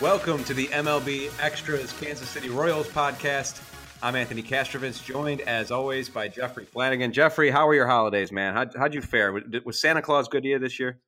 Welcome to the MLB Extras Kansas City Royals podcast. I'm Anthony Castrovince, joined as always by Jeffrey Flanagan. Jeffrey, how were your holidays, man? How'd, how'd you fare? Was Santa Claus good to you this year?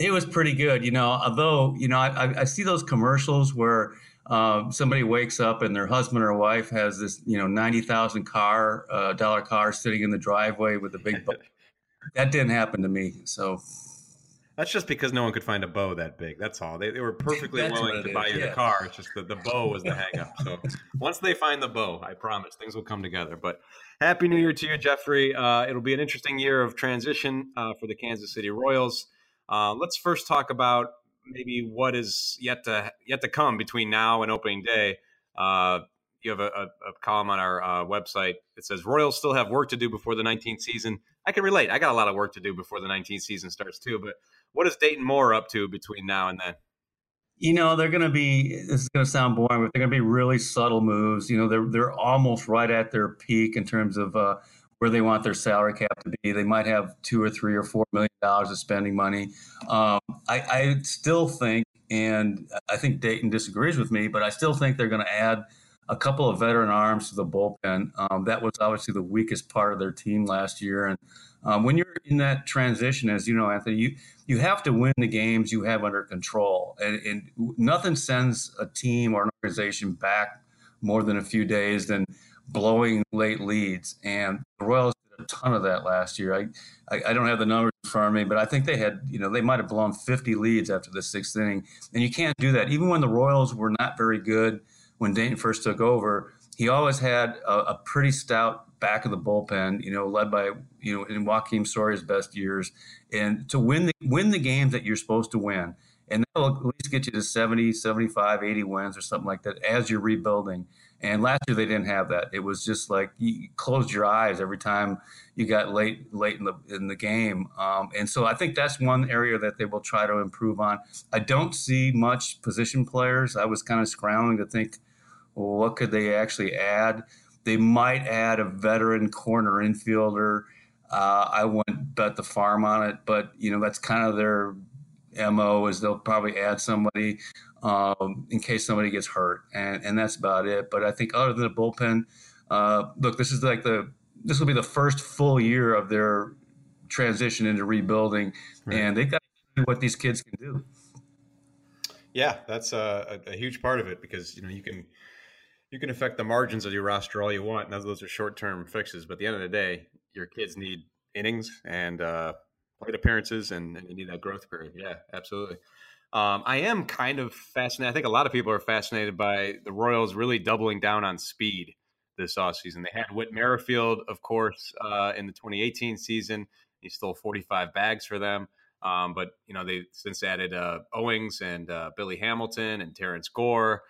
It was pretty good, you know. Although, you know, I, I see those commercials where uh, somebody wakes up and their husband or wife has this, you know, ninety thousand car uh, dollar car sitting in the driveway with a big. that didn't happen to me, so that's just because no one could find a bow that big. That's all. They, they were perfectly willing to buy you yeah. the car. It's just that the bow was the hangup. So once they find the bow, I promise things will come together. But happy New Year to you, Jeffrey. Uh, it'll be an interesting year of transition uh, for the Kansas City Royals. Uh, let's first talk about maybe what is yet to yet to come between now and opening day. You have a, a, a, column on our uh, website. that says Royals still have work to do before the 19th season. I can relate. I got a lot of work to do before the 19th season starts too. But what is Dayton Moore up to between now and then? You know, they're going to be. This is going to sound boring, but they're going to be really subtle moves. You know, they're they're almost right at their peak in terms of uh, where they want their salary cap to be. They might have two or three or four million dollars of spending money. Um, I, I still think, and I think Dayton disagrees with me, but I still think they're going to add a couple of veteran arms to the bullpen. Um, that was obviously the weakest part of their team last year, and um, when you're in that transition, as you know, Anthony, you you have to win the games you have under control, and, and nothing sends a team or an organization back more than a few days than blowing late leads. And the Royals did a ton of that last year. I, I, I don't have the numbers in front of me, but I think they had, you know, they might have blown 50 leads after the sixth inning. And you can't do that. Even when the Royals were not very good when Dayton first took over, he always had a, a pretty stout back of the bullpen, you know, led by, you know, in Joakim Soria's best years, and to win the win the games that you're supposed to win. And that'll at least get you to 70, 75, 80 wins or something like that as you're rebuilding. And last year they didn't have that. It was just like you closed your eyes every time you got late late in the in the game. Um, and so I think that's one area that they will try to improve on. I don't see much position players. I was kind of scrambling to think, what could they actually add? They might add a veteran corner infielder. Uh, I wouldn't bet the farm on it, but you know that's kind of their mo is they'll probably add somebody um, in case somebody gets hurt, and and that's about it. But I think other than the bullpen, uh, look, this is like the this will be the first full year of their transition into rebuilding, right. and they've got to see what these kids can do. Yeah, that's a, a, huge part of it because you know you can you can affect the margins of your roster all you want. And those are short term fixes. But at the end of the day, your kids need innings and uh, plate appearances, and, and, you need that growth period. Yeah, absolutely. Um, I am kind of fascinated. I think a lot of people are fascinated by the Royals really doubling down on speed this offseason. They had Whit Merrifield, of course, uh, in the 2018 season. He stole 45 bags for them. Um, but you know they since added uh, Owings and uh, Billy Hamilton and Terrence Gore,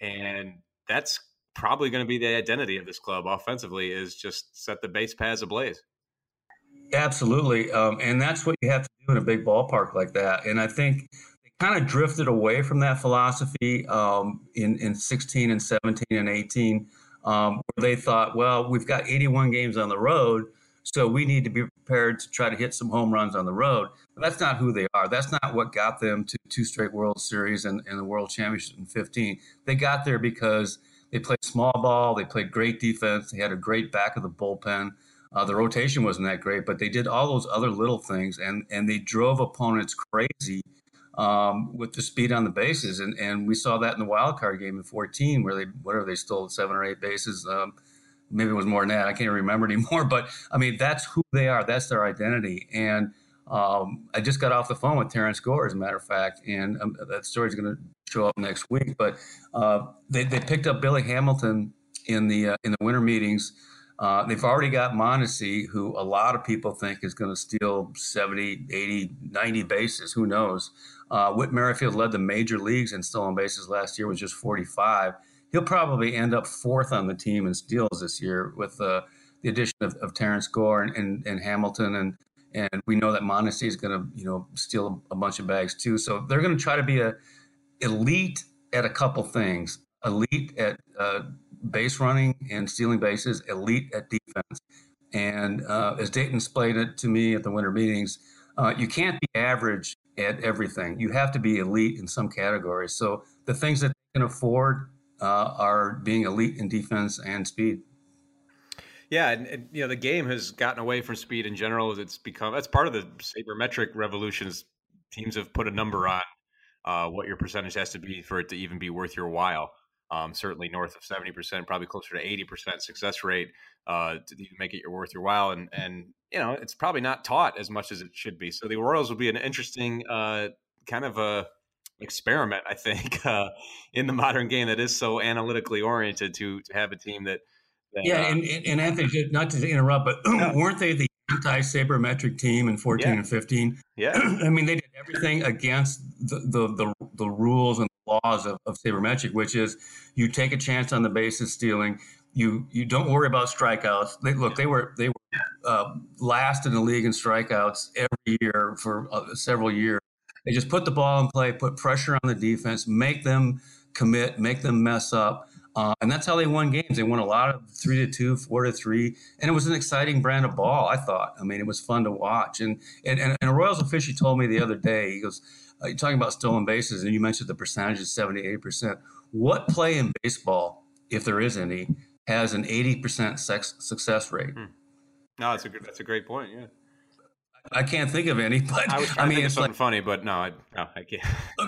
and that's probably going to be the identity of this club offensively is just set the base paths ablaze. Absolutely. Um, and that's what you have to do in a big ballpark like that. And I think they kind of drifted away from that philosophy um, in, in 16 and 17 and 18, um, where they thought, well, we've got 81 games on the road, so we need to be prepared to try to hit some home runs on the road. But that's not who they are. That's not what got them to two straight World Series and, and the World Championship in 15. They got there because they played small ball, they played great defense, they had a great back of the bullpen. Uh, the rotation wasn't that great, but they did all those other little things, and and they drove opponents crazy um, with the speed on the bases, and and we saw that in the wild card game in 14, where they whatever they stole seven or eight bases. Um, maybe it was more than that. I can't remember anymore. But I mean, that's who they are. That's their identity. And um, I just got off the phone with Terrence Gore, as a matter of fact, and um, that story's going to show up next week. But uh, they, they picked up Billy Hamilton in the uh, in the winter meetings. Uh, they've already got Mondesi, who a lot of people think is going to steal 70, 80, 90 bases. Who knows? Uh, Whit Merrifield led the major leagues in stolen bases last year, was just 45 he'll probably end up fourth on the team in steals this year with uh, the addition of, of Terrence Gore and, and, and, Hamilton. And, and we know that Mondesi is going to, you know, steal a bunch of bags too. So they're going to try to be a elite at a couple things, elite at uh, base running and stealing bases, elite at defense. And uh, as Dayton explained it to me at the winter meetings, uh, you can't be average at everything. You have to be elite in some categories. So the things that they can afford uh, are being elite in defense and speed. Yeah, and, and, you know the game has gotten away from speed in general. It's become that's part of the sabermetric revolutions. Teams have put a number on uh, what your percentage has to be for it to even be worth your while. Um, certainly north of seventy percent, probably closer to eighty percent success rate uh, to make it your worth your while. And and you know it's probably not taught as much as it should be. So the Royals will be an interesting uh, kind of a experiment, I think, uh, in the modern game that is so analytically oriented to to have a team that yeah, and, and Anthony, not to interrupt, but weren't they the anti-sabermetric team in 14 yeah. and 15? Yeah. I mean, they did everything against the, the, the, the rules and laws of, of sabermetric, which is you take a chance on the bases stealing. You you don't worry about strikeouts. They, look, they were they were uh, last in the league in strikeouts every year for uh, several years. They just put the ball in play, put pressure on the defense, make them commit, make them mess up uh, and that's how they won games. They won a lot of three to two, four to three, and it was an exciting brand of ball. I thought. I mean, it was fun to watch. And and and, and a Royals official told me the other day. He goes, uh, "You're talking about stolen bases, and you mentioned the percentage is seventy eight percent. What play in baseball, if there is any, has an eighty percent success rate?" Hmm. No, that's a good. That's a great point. Yeah. I can't think of any, but I, I mean, it's something like, funny, but no, I, no, I can't.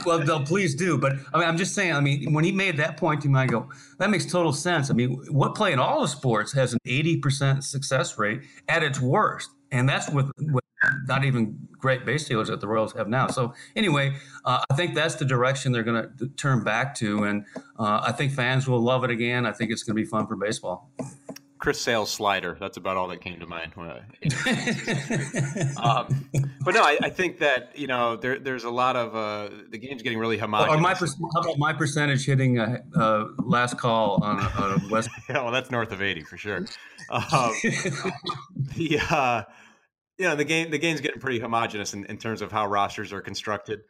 well, no, please do. But I mean, I'm just saying. I mean, when he made that point to me, I go, that makes total sense. I mean, what play in all the sports has an 80% success rate at its worst, and that's with, with not even great base stealers that the Royals have now. So anyway, uh, I think that's the direction they're going to turn back to, and uh, I think fans will love it again. I think it's going to be fun for baseball. Chris Sale's slider. That's about all that came to mind. um, but no, I, I, think that you know there, there's a lot of uh, the game's getting really homogenous. Or my how about my percentage hitting a, last call on a, on a West? yeah, well, that's north of eighty for sure. Um, the uh, you know the game the game's getting pretty homogenous in, in terms of how rosters are constructed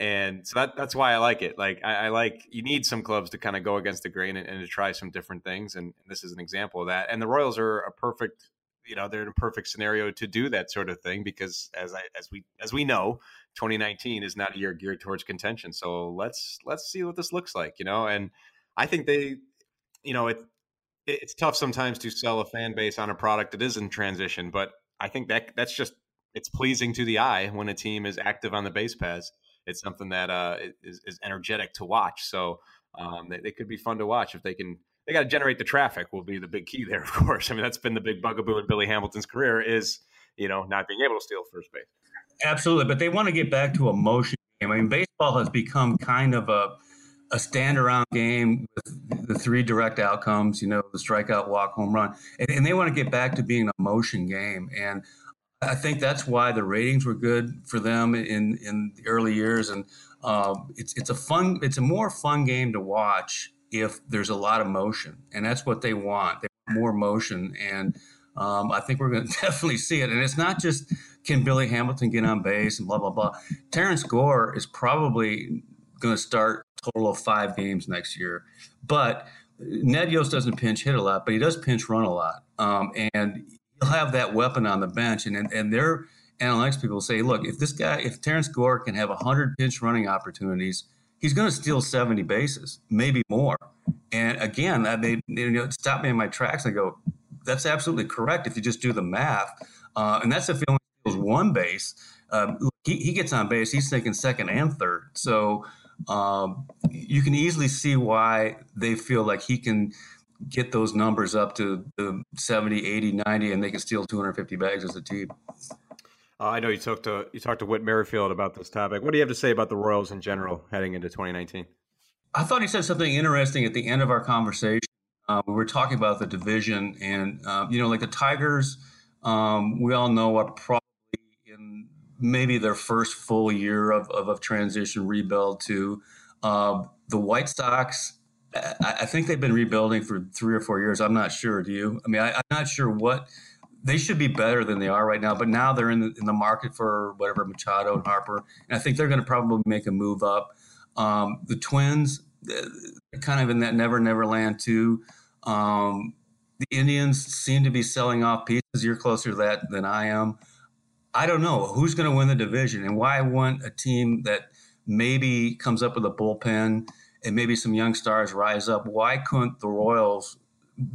and so that that's why I like it. Like I, I like you need some clubs to kind of go against the grain and, and, to try some different things, and this is an example of that. And the Royals are a perfect, you know, they're in a perfect scenario to do that sort of thing because as I as we as we know, 2019 is not a year geared towards contention. So let's let's see what this looks like, you know. And I think they, you know, it it's tough sometimes to sell a fan base on a product that is in transition, but I think that that's just it's pleasing to the eye when a team is active on the base paths it's something that uh, is, is energetic to watch. So um, they, they, could be fun to watch if they can. They got to generate the traffic. Will be the big key there, of course. I mean, that's been the big bugaboo in Billy Hamilton's career is you know not being able to steal first base. Absolutely, but they want to get back to a motion game. I mean, baseball has become kind of a a stand around game with the three direct outcomes, you know, the strikeout, walk, home run. And, and, they want to get back to being a motion game. And I think that's why the ratings were good for them in in the early years, and uh, it's it's a fun, it's a more fun game to watch if there's a lot of motion, and that's what they want. They want more motion, and um, I think we're going to definitely see it. And it's not just can Billy Hamilton get on base and blah blah blah. Terrence Gore is probably going to start total of five games next year, but Ned Yost doesn't pinch hit a lot, but he does pinch run a lot, um, and he'll have that weapon on the bench, and and, and their analytics people say, look, if this guy, if Terrence Gore can have hundred pinch running opportunities, he's going to steal seventy bases, maybe more. And again, that made you know stop me in my tracks. I go, that's absolutely correct if you just do the math, uh, and that's if he only steals one base. Um, he, he gets on base, he's thinking second and third. So um, you can easily see why they feel like he can get those numbers up to the 70, 80, 90, and they can steal 250 bags as a team. Uh, I know you talked to you talked to Whit Merrifield about this topic. What do you have to say about the Royals in general heading into 2019? I thought he said something interesting at the end of our conversation. Uh, we were talking about the division, and uh, you know, like the Tigers, um, we all know are probably in maybe their first full year of, of, of transition rebuild to uh, the White Sox I, think they've been rebuilding for three or four years. I'm not sure. Do you? I mean, I, am not sure what they should be better than they are right now. But now they're in the, in the market for whatever Machado and Harper, and I think they're going to probably make a move up. Um, the Twins, kind of in that never never land too. Um, the Indians seem to be selling off pieces. You're closer to that than I am. I don't know who's going to win the division and why I want a team that maybe comes up with a bullpen and maybe some young stars rise up. Why couldn't the Royals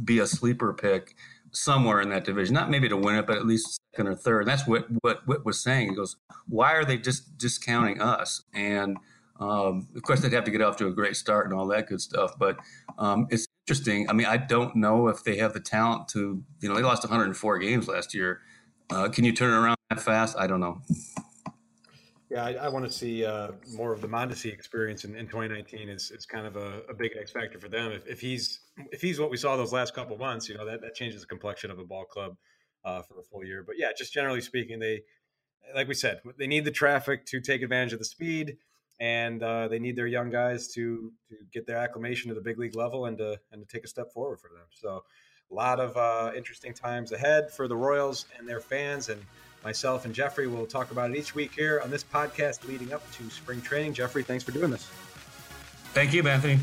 be a sleeper pick somewhere in that division? Not maybe to win it, but at least second or third. And that's what what Whit was saying. He goes, "Why are they just discounting us?" And um, of course, they'd have to get off to a great start and all that good stuff. But um, it's interesting. I mean, I don't know if they have the talent to. You know, they lost 104 games last year. Uh, can you turn it around that fast? I don't know. Yeah, I, I want to see uh, more of the Mondesi experience in, in 2019. Is it's kind of a, a, big X factor for them. If, if, he's if he's what we saw those last couple months, you know that, that changes the complexion of a ball club uh, for a full year. But yeah, just generally speaking, they like we said, they need the traffic to take advantage of the speed, and uh, they need their young guys to to get their acclimation to the big league level and to and to take a step forward for them. So, a lot of uh, interesting times ahead for the Royals and their fans and Myself and Jeffrey will talk about it each week here on this podcast leading up to spring training. Jeffrey, thanks for doing this. Thank you, Anthony.